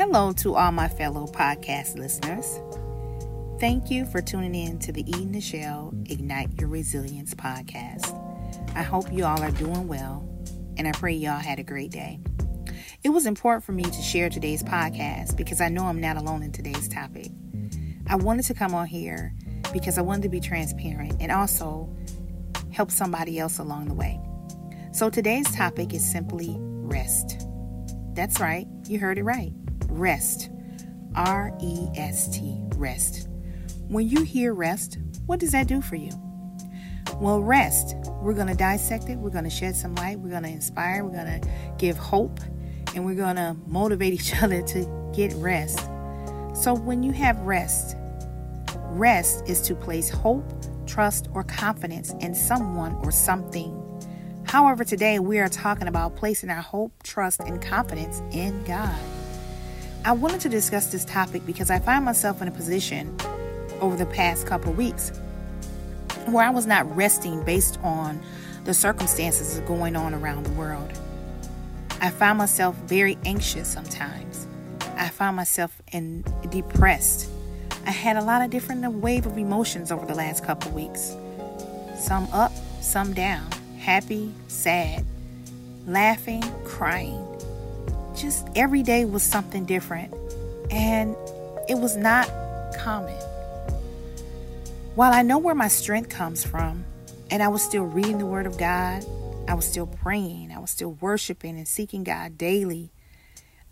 Hello to all my fellow podcast listeners. Thank you for tuning in to the Eating the Shell Ignite Your Resilience podcast. I hope you all are doing well, and I pray y'all had a great day. It was important for me to share today's podcast because I know I'm not alone in today's topic. I wanted to come on here because I wanted to be transparent and also help somebody else along the way. So today's topic is simply rest. That's right, you heard it right rest. R E S T, rest. When you hear rest, what does that do for you? Well, rest, we're going to dissect it. We're going to shed some light. We're going to inspire. We're going to give hope. And we're going to motivate each other to get rest. So, when you have rest, rest is to place hope, trust, or confidence in someone or something. However, today we are talking about placing our hope, trust, and confidence in God. I wanted to discuss this topic because I find myself in a position over the past couple weeks where I was not resting based on the circumstances going on around the world. I find myself very anxious sometimes. I find myself in depressed. I had a lot of different wave of emotions over the last couple weeks. Some up, some down, happy, sad, laughing, crying just every day was something different. And it was not common. While I know where my strength comes from, and I was still reading the Word of God, I was still praying, I was still worshiping and seeking God daily,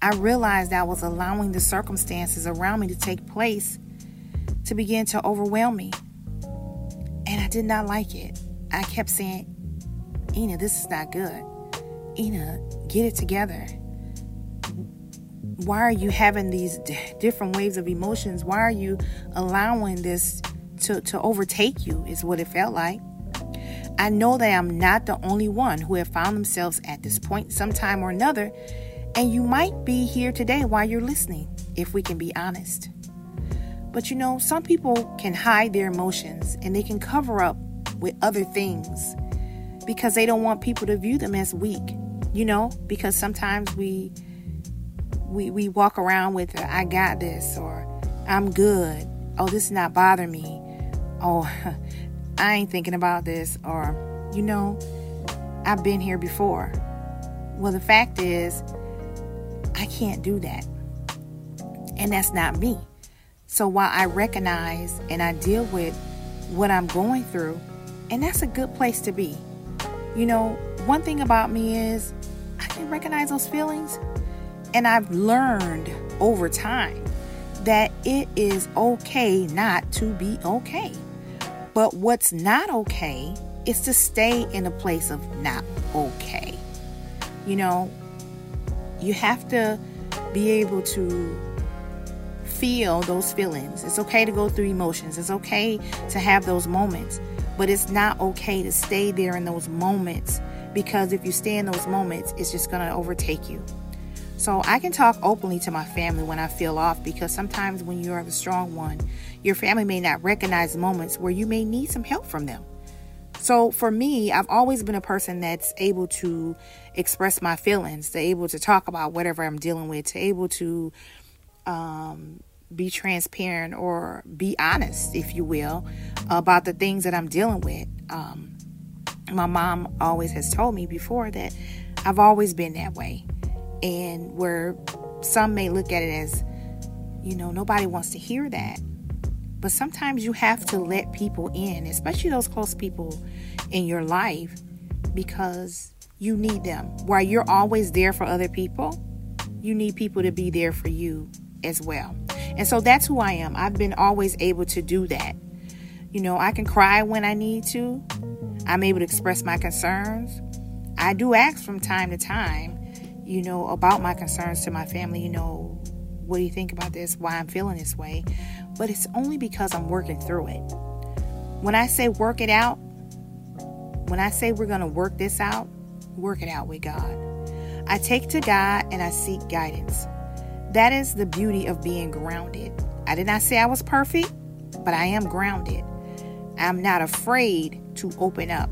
I realized I was allowing the circumstances around me to take place to begin to overwhelm me. And I did not like it. I kept saying, Ina, this is not good. Ina, get it together why are you having these d- different waves of emotions? Why are you allowing this to, to overtake you? Is what it felt like. I know that I'm not the only one who have found themselves at this point sometime or another, and you might be here today while you're listening, if we can be honest. But you know, some people can hide their emotions and they can cover up with other things because they don't want people to view them as weak, you know, because sometimes we we, we walk around with I got this or I'm good. Oh, this is not bothering me. Oh, I ain't thinking about this or you know, I've been here before. Well, the fact is I can't do that. And that's not me. So while I recognize and I deal with what I'm going through, and that's a good place to be. You know, one thing about me is I can recognize those feelings and I've learned over time that it is okay not to be okay. But what's not okay is to stay in a place of not okay. You know, you have to be able to feel those feelings. It's okay to go through emotions. It's okay to have those moments. But it's not okay to stay there in those moments because if you stay in those moments, it's just going to overtake you. So I can talk openly to my family when I feel off because sometimes when you are the strong one, your family may not recognize moments where you may need some help from them. So for me, I've always been a person that's able to express my feelings, to able to talk about whatever I'm dealing with, to able to um, be transparent or be honest, if you will, about the things that I'm dealing with. Um, my mom always has told me before that I've always been that way and where some may look at it as, you know, nobody wants to hear that. But sometimes you have to let people in, especially those close people in your life, because you need them. While you're always there for other people, you need people to be there for you as well. And so that's who I am. I've been always able to do that. You know, I can cry when I need to, I'm able to express my concerns. I do ask from time to time, you know, about my concerns to my family, you know, what do you think about this? Why I'm feeling this way. But it's only because I'm working through it. When I say work it out, when I say we're going to work this out, work it out with God. I take to God and I seek guidance. That is the beauty of being grounded. I did not say I was perfect, but I am grounded. I'm not afraid to open up.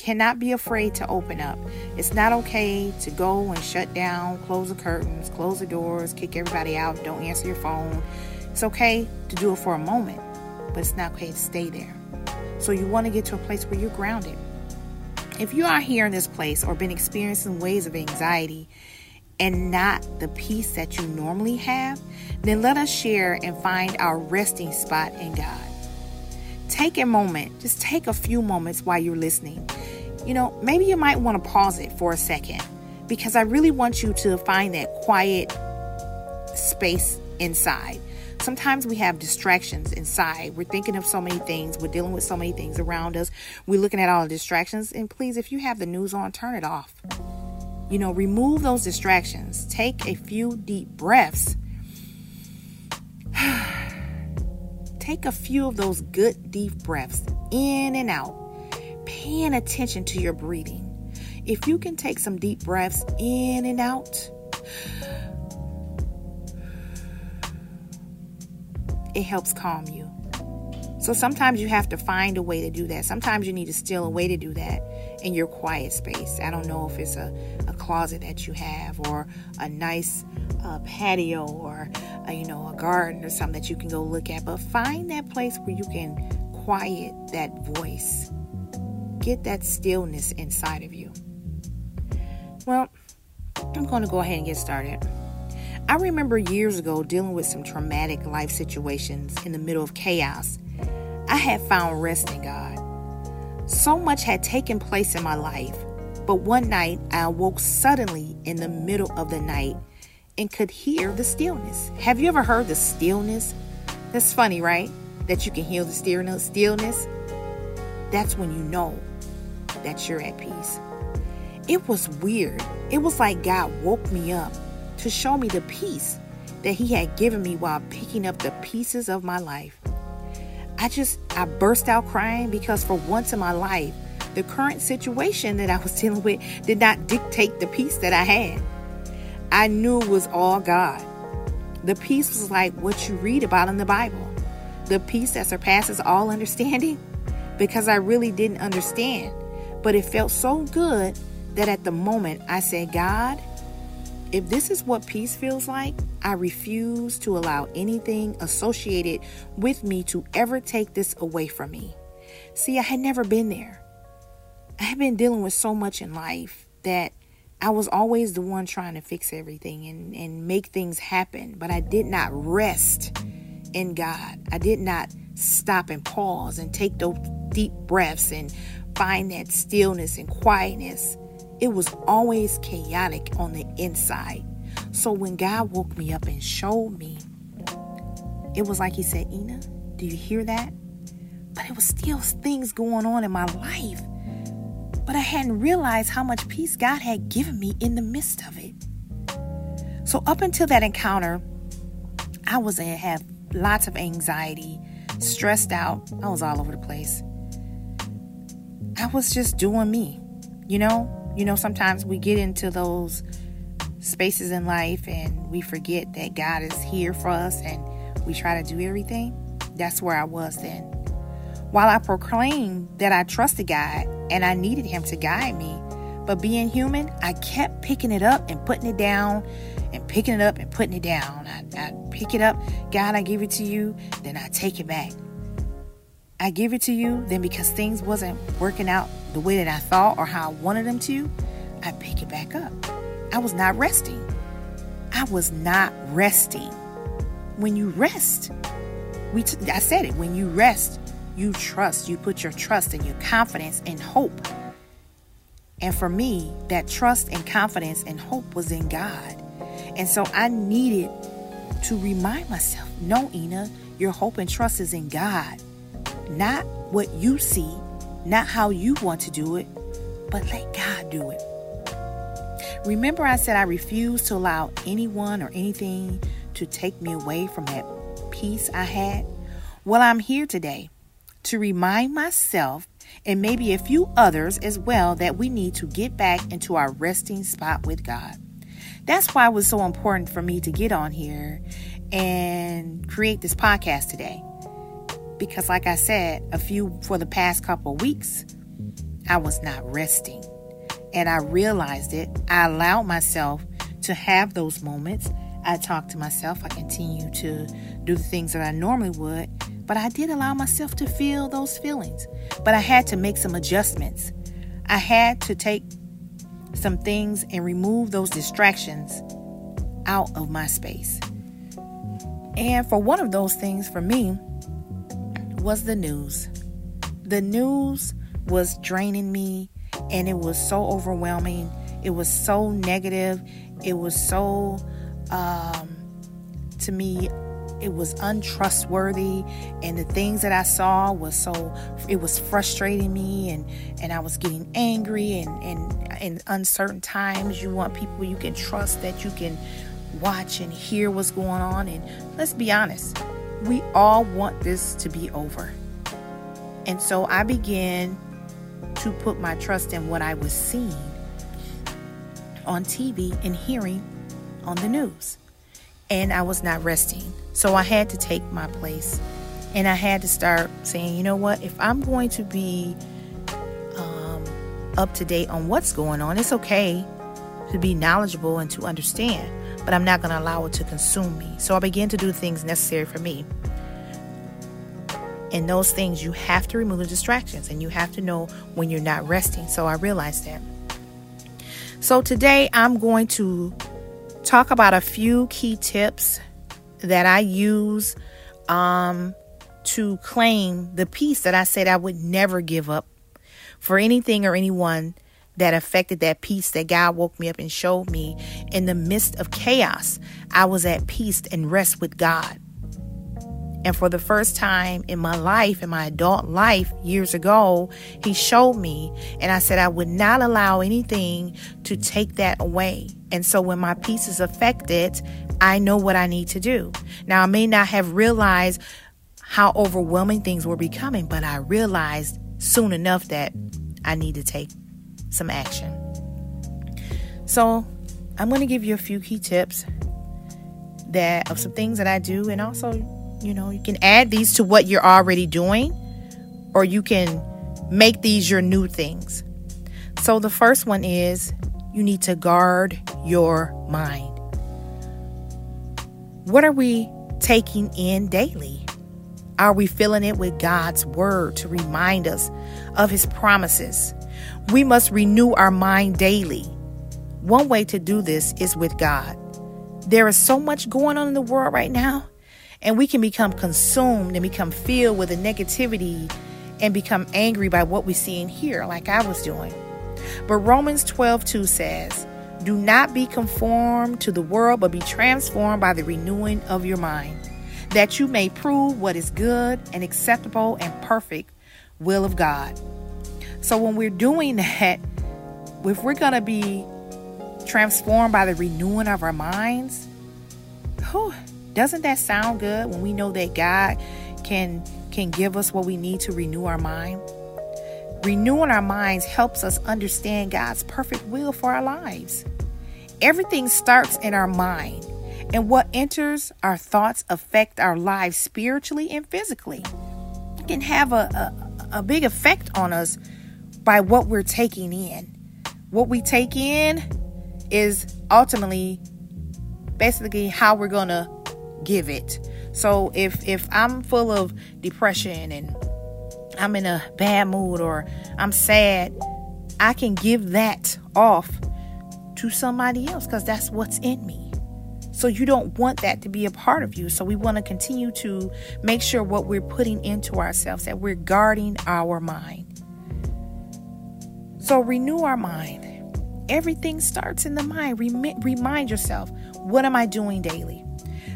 Cannot be afraid to open up. It's not okay to go and shut down, close the curtains, close the doors, kick everybody out, don't answer your phone. It's okay to do it for a moment, but it's not okay to stay there. So you want to get to a place where you're grounded. If you are here in this place or been experiencing waves of anxiety and not the peace that you normally have, then let us share and find our resting spot in God. Take a moment, just take a few moments while you're listening. You know, maybe you might want to pause it for a second because I really want you to find that quiet space inside. Sometimes we have distractions inside. We're thinking of so many things. We're dealing with so many things around us. We're looking at all the distractions. And please, if you have the news on, turn it off. You know, remove those distractions. Take a few deep breaths. Take a few of those good deep breaths in and out, paying attention to your breathing. If you can take some deep breaths in and out, it helps calm you. So sometimes you have to find a way to do that. Sometimes you need to steal a way to do that in your quiet space. I don't know if it's a, a closet that you have or a nice uh, patio or a, you know a garden or something that you can go look at. But find that place where you can quiet that voice. Get that stillness inside of you. Well, I'm going to go ahead and get started. I remember years ago dealing with some traumatic life situations in the middle of chaos. I had found rest in God. So much had taken place in my life, but one night I awoke suddenly in the middle of the night and could hear the stillness. Have you ever heard the stillness? That's funny, right? That you can hear the stillness. That's when you know that you're at peace. It was weird. It was like God woke me up to show me the peace that He had given me while picking up the pieces of my life. I just, I burst out crying because for once in my life, the current situation that I was dealing with did not dictate the peace that I had. I knew it was all God. The peace was like what you read about in the Bible the peace that surpasses all understanding because I really didn't understand. But it felt so good that at the moment I said, God, if this is what peace feels like, I refuse to allow anything associated with me to ever take this away from me. See, I had never been there. I had been dealing with so much in life that I was always the one trying to fix everything and, and make things happen, but I did not rest in God. I did not stop and pause and take those deep breaths and find that stillness and quietness it was always chaotic on the inside. So when God woke me up and showed me, it was like He said, Ina, do you hear that? But it was still things going on in my life. But I hadn't realized how much peace God had given me in the midst of it. So up until that encounter, I was in have lots of anxiety, stressed out. I was all over the place. I was just doing me, you know? You know, sometimes we get into those spaces in life and we forget that God is here for us and we try to do everything. That's where I was then. While I proclaimed that I trusted God and I needed Him to guide me, but being human, I kept picking it up and putting it down and picking it up and putting it down. I, I pick it up, God, I give it to you, then I take it back. I give it to you, then because things wasn't working out the way that I thought or how I wanted them to, I pick it back up. I was not resting. I was not resting. When you rest, we t- I said it, when you rest, you trust, you put your trust and your confidence and hope. And for me, that trust and confidence and hope was in God. And so I needed to remind myself, no, Ina, your hope and trust is in God not what you see, not how you want to do it, but let God do it. Remember, I said I refuse to allow anyone or anything to take me away from that peace I had? Well, I'm here today to remind myself and maybe a few others as well that we need to get back into our resting spot with God. That's why it was so important for me to get on here and create this podcast today because like I said, a few for the past couple weeks, I was not resting. And I realized it. I allowed myself to have those moments. I talked to myself. I continue to do the things that I normally would. But I did allow myself to feel those feelings. But I had to make some adjustments. I had to take some things and remove those distractions out of my space. And for one of those things for me was the news. The news was draining me and it was so overwhelming. It was so negative. It was so, um, to me, it was untrustworthy and the things that i saw was so it was frustrating me and and i was getting angry and and in uncertain times you want people you can trust that you can watch and hear what's going on and let's be honest we all want this to be over. And so i began to put my trust in what i was seeing on tv and hearing on the news. And I was not resting. So I had to take my place. And I had to start saying, you know what, if I'm going to be um, up to date on what's going on, it's okay to be knowledgeable and to understand, but I'm not going to allow it to consume me. So I began to do things necessary for me. And those things, you have to remove the distractions and you have to know when you're not resting. So I realized that. So today I'm going to talk about a few key tips that I use um, to claim the peace that I said I would never give up for anything or anyone that affected that peace that God woke me up and showed me in the midst of chaos. I was at peace and rest with God. And for the first time in my life, in my adult life years ago, he showed me. And I said, I would not allow anything to take that away. And so when my peace is affected, I know what I need to do. Now, I may not have realized how overwhelming things were becoming, but I realized soon enough that I need to take some action. So, I'm going to give you a few key tips that of some things that I do and also you know, you can add these to what you're already doing, or you can make these your new things. So the first one is you need to guard your mind. What are we taking in daily? Are we filling it with God's word to remind us of his promises? We must renew our mind daily. One way to do this is with God. There is so much going on in the world right now and we can become consumed and become filled with the negativity and become angry by what we see and hear, like I was doing. But Romans 12 2 says, Do not be conformed to the world, but be transformed by the renewing of your mind, that you may prove what is good and acceptable and perfect will of God. So when we're doing that, if we're going to be transformed by the renewing of our minds, whew, doesn't that sound good when we know that God can can give us what we need to renew our mind? Renewing our minds helps us understand God's perfect will for our lives. Everything starts in our mind, and what enters our thoughts affect our lives spiritually and physically. It can have a, a, a big effect on us by what we're taking in. What we take in is ultimately basically how we're going to give it. So if if I'm full of depression and I'm in a bad mood or I'm sad, I can give that off to somebody else cuz that's what's in me. So you don't want that to be a part of you. So we want to continue to make sure what we're putting into ourselves that we're guarding our mind. So renew our mind. Everything starts in the mind. Rem- remind yourself, what am I doing daily?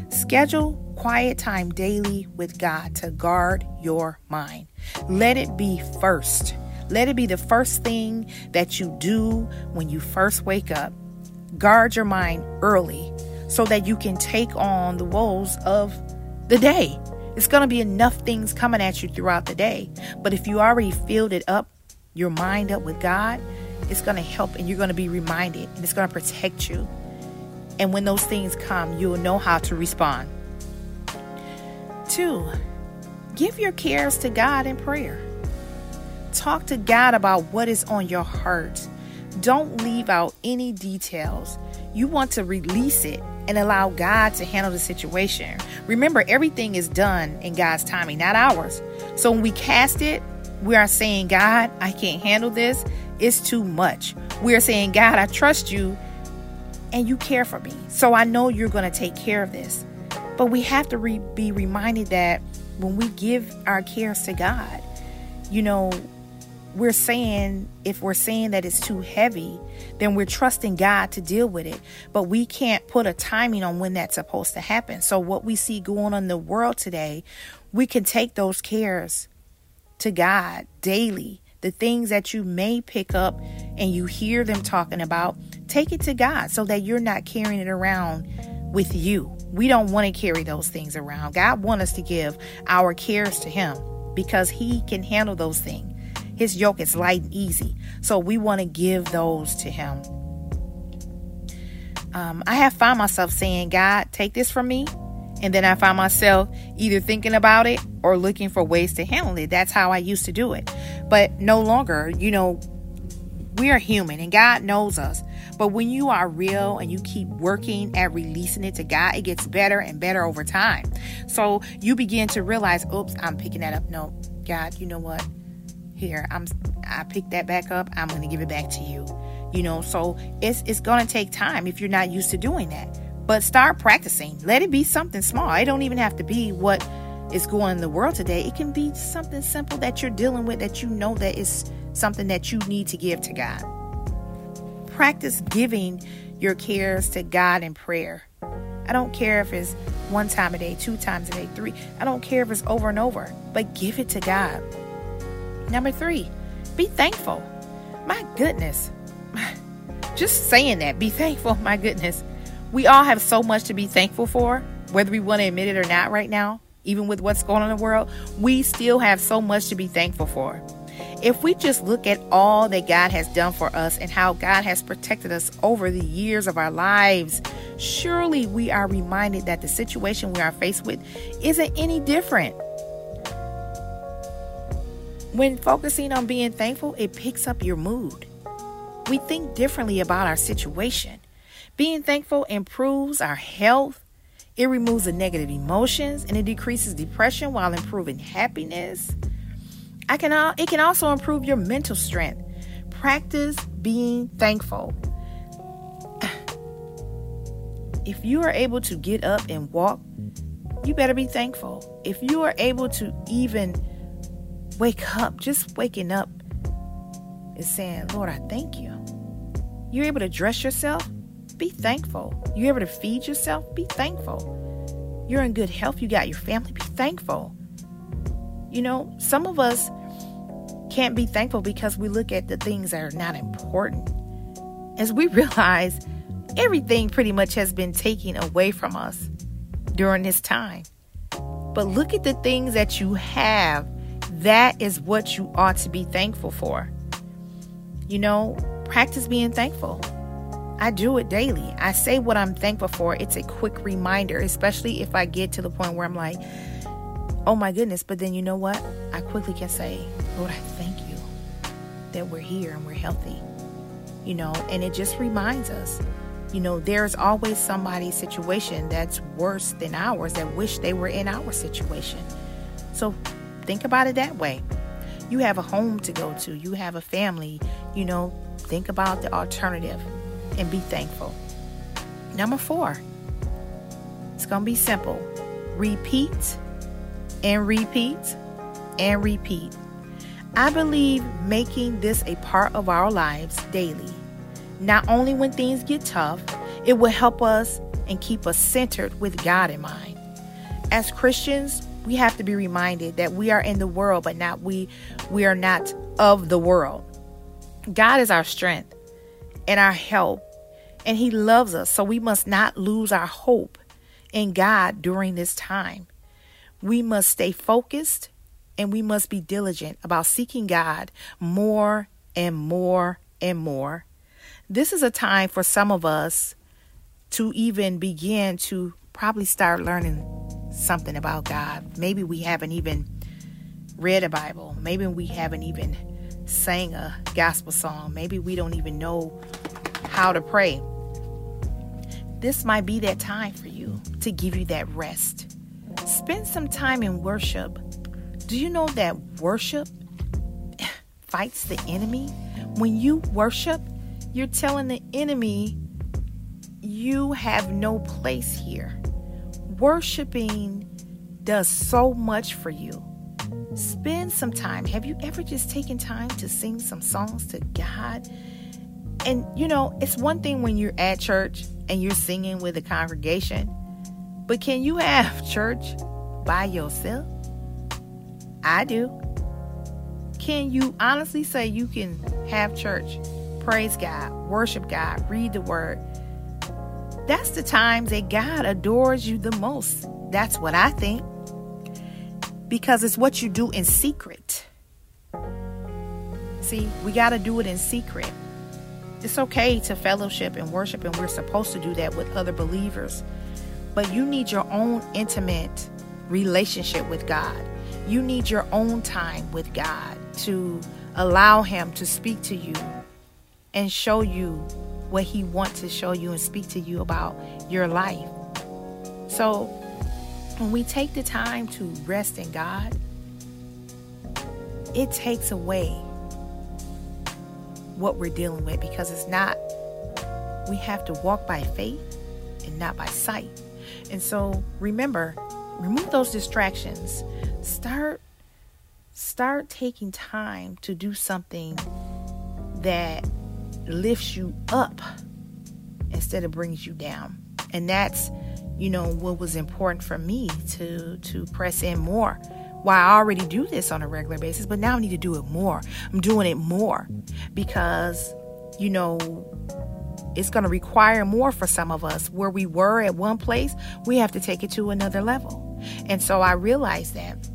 Schedule quiet time daily with God to guard your mind. Let it be first. Let it be the first thing that you do when you first wake up. Guard your mind early so that you can take on the woes of the day. It's going to be enough things coming at you throughout the day. But if you already filled it up, your mind up with God, it's going to help and you're going to be reminded and it's going to protect you. And when those things come, you will know how to respond. Two, give your cares to God in prayer. Talk to God about what is on your heart. Don't leave out any details. You want to release it and allow God to handle the situation. Remember, everything is done in God's timing, not ours. So when we cast it, we are saying, God, I can't handle this. It's too much. We are saying, God, I trust you and you care for me. So I know you're going to take care of this. But we have to re- be reminded that when we give our cares to God, you know, we're saying, if we're saying that it's too heavy, then we're trusting God to deal with it. But we can't put a timing on when that's supposed to happen. So, what we see going on in the world today, we can take those cares to God daily. The things that you may pick up and you hear them talking about, take it to God so that you're not carrying it around with you. We don't want to carry those things around. God wants us to give our cares to Him because He can handle those things. His yoke is light and easy. So we want to give those to Him. Um, I have found myself saying, God, take this from me. And then I find myself either thinking about it or looking for ways to handle it. That's how I used to do it. But no longer, you know, we are human and God knows us. But when you are real and you keep working at releasing it to God, it gets better and better over time. So you begin to realize, oops, I'm picking that up. No, God, you know what? Here, I'm I picked that back up. I'm going to give it back to you. You know, so it's it's going to take time if you're not used to doing that. But start practicing. Let it be something small. It don't even have to be what is going in the world today. It can be something simple that you're dealing with that you know that is something that you need to give to God. Practice giving your cares to God in prayer. I don't care if it's one time a day, two times a day, three. I don't care if it's over and over, but give it to God. Number three, be thankful. My goodness. Just saying that, be thankful. My goodness. We all have so much to be thankful for, whether we want to admit it or not right now, even with what's going on in the world. We still have so much to be thankful for. If we just look at all that God has done for us and how God has protected us over the years of our lives, surely we are reminded that the situation we are faced with isn't any different. When focusing on being thankful, it picks up your mood. We think differently about our situation. Being thankful improves our health, it removes the negative emotions, and it decreases depression while improving happiness. I can it can also improve your mental strength. Practice being thankful. If you are able to get up and walk, you better be thankful. If you are able to even wake up, just waking up is saying, Lord, I thank you. You're able to dress yourself, be thankful. You're able to feed yourself, be thankful. You're in good health, you got your family, be thankful. You know, some of us can't be thankful because we look at the things that are not important. As we realize everything pretty much has been taken away from us during this time. But look at the things that you have. That is what you ought to be thankful for. You know, practice being thankful. I do it daily. I say what I'm thankful for. It's a quick reminder, especially if I get to the point where I'm like, oh my goodness. But then you know what? I quickly can say, Lord, I thank you that we're here and we're healthy. You know, and it just reminds us, you know, there's always somebody's situation that's worse than ours that wish they were in our situation. So think about it that way. You have a home to go to, you have a family, you know, think about the alternative and be thankful. Number four, it's going to be simple repeat and repeat and repeat. I believe making this a part of our lives daily, not only when things get tough, it will help us and keep us centered with God in mind. As Christians, we have to be reminded that we are in the world, but not we we are not of the world. God is our strength and our help, and He loves us, so we must not lose our hope in God during this time. We must stay focused and we must be diligent about seeking God more and more and more. This is a time for some of us to even begin to probably start learning something about God. Maybe we haven't even read a Bible. Maybe we haven't even sang a gospel song. Maybe we don't even know how to pray. This might be that time for you to give you that rest. Spend some time in worship. Do you know that worship fights the enemy? When you worship, you're telling the enemy you have no place here. Worshiping does so much for you. Spend some time. Have you ever just taken time to sing some songs to God? And you know, it's one thing when you're at church and you're singing with a congregation, but can you have church by yourself? I do. Can you honestly say you can have church, praise God, worship God, read the word? That's the times that God adores you the most. That's what I think because it's what you do in secret. See, we got to do it in secret. It's okay to fellowship and worship, and we're supposed to do that with other believers. But you need your own intimate relationship with God. You need your own time with God to allow Him to speak to you and show you what He wants to show you and speak to you about your life. So, when we take the time to rest in God, it takes away what we're dealing with because it's not, we have to walk by faith and not by sight. And so remember, remove those distractions. Start start taking time to do something that lifts you up instead of brings you down. And that's you know what was important for me to to press in more. Why I already do this on a regular basis but now I need to do it more. I'm doing it more because you know it's going to require more for some of us. Where we were at one place we have to take it to another level. And so I realized that.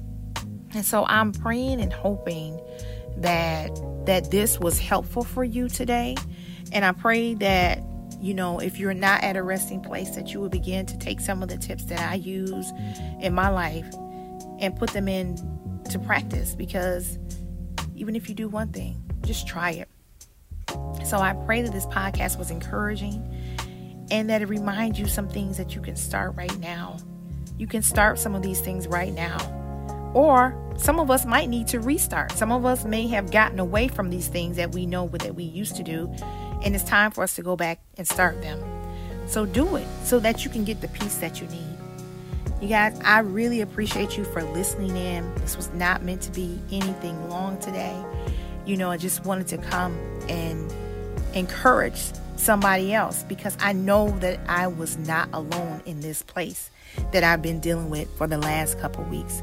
And so I'm praying and hoping that that this was helpful for you today and I pray that you know, if you're not at a resting place, that you will begin to take some of the tips that I use in my life and put them in to practice because even if you do one thing, just try it. So I pray that this podcast was encouraging and that it reminds you some things that you can start right now. You can start some of these things right now. Or some of us might need to restart. Some of us may have gotten away from these things that we know that we used to do and it's time for us to go back and start them. So do it so that you can get the peace that you need. You guys, I really appreciate you for listening in. This was not meant to be anything long today. You know, I just wanted to come and encourage somebody else because I know that I was not alone in this place that I've been dealing with for the last couple weeks.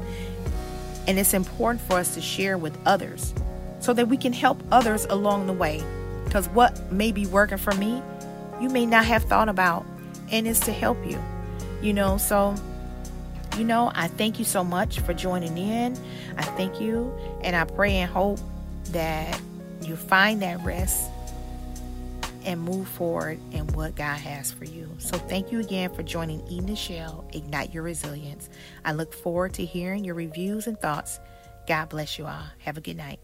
And it's important for us to share with others so that we can help others along the way because what may be working for me, you may not have thought about, and it's to help you. You know, so you know, I thank you so much for joining in. I thank you, and I pray and hope that you find that rest and move forward in what God has for you. So, thank you again for joining Eden Shell, Ignite Your Resilience. I look forward to hearing your reviews and thoughts. God bless you all. Have a good night.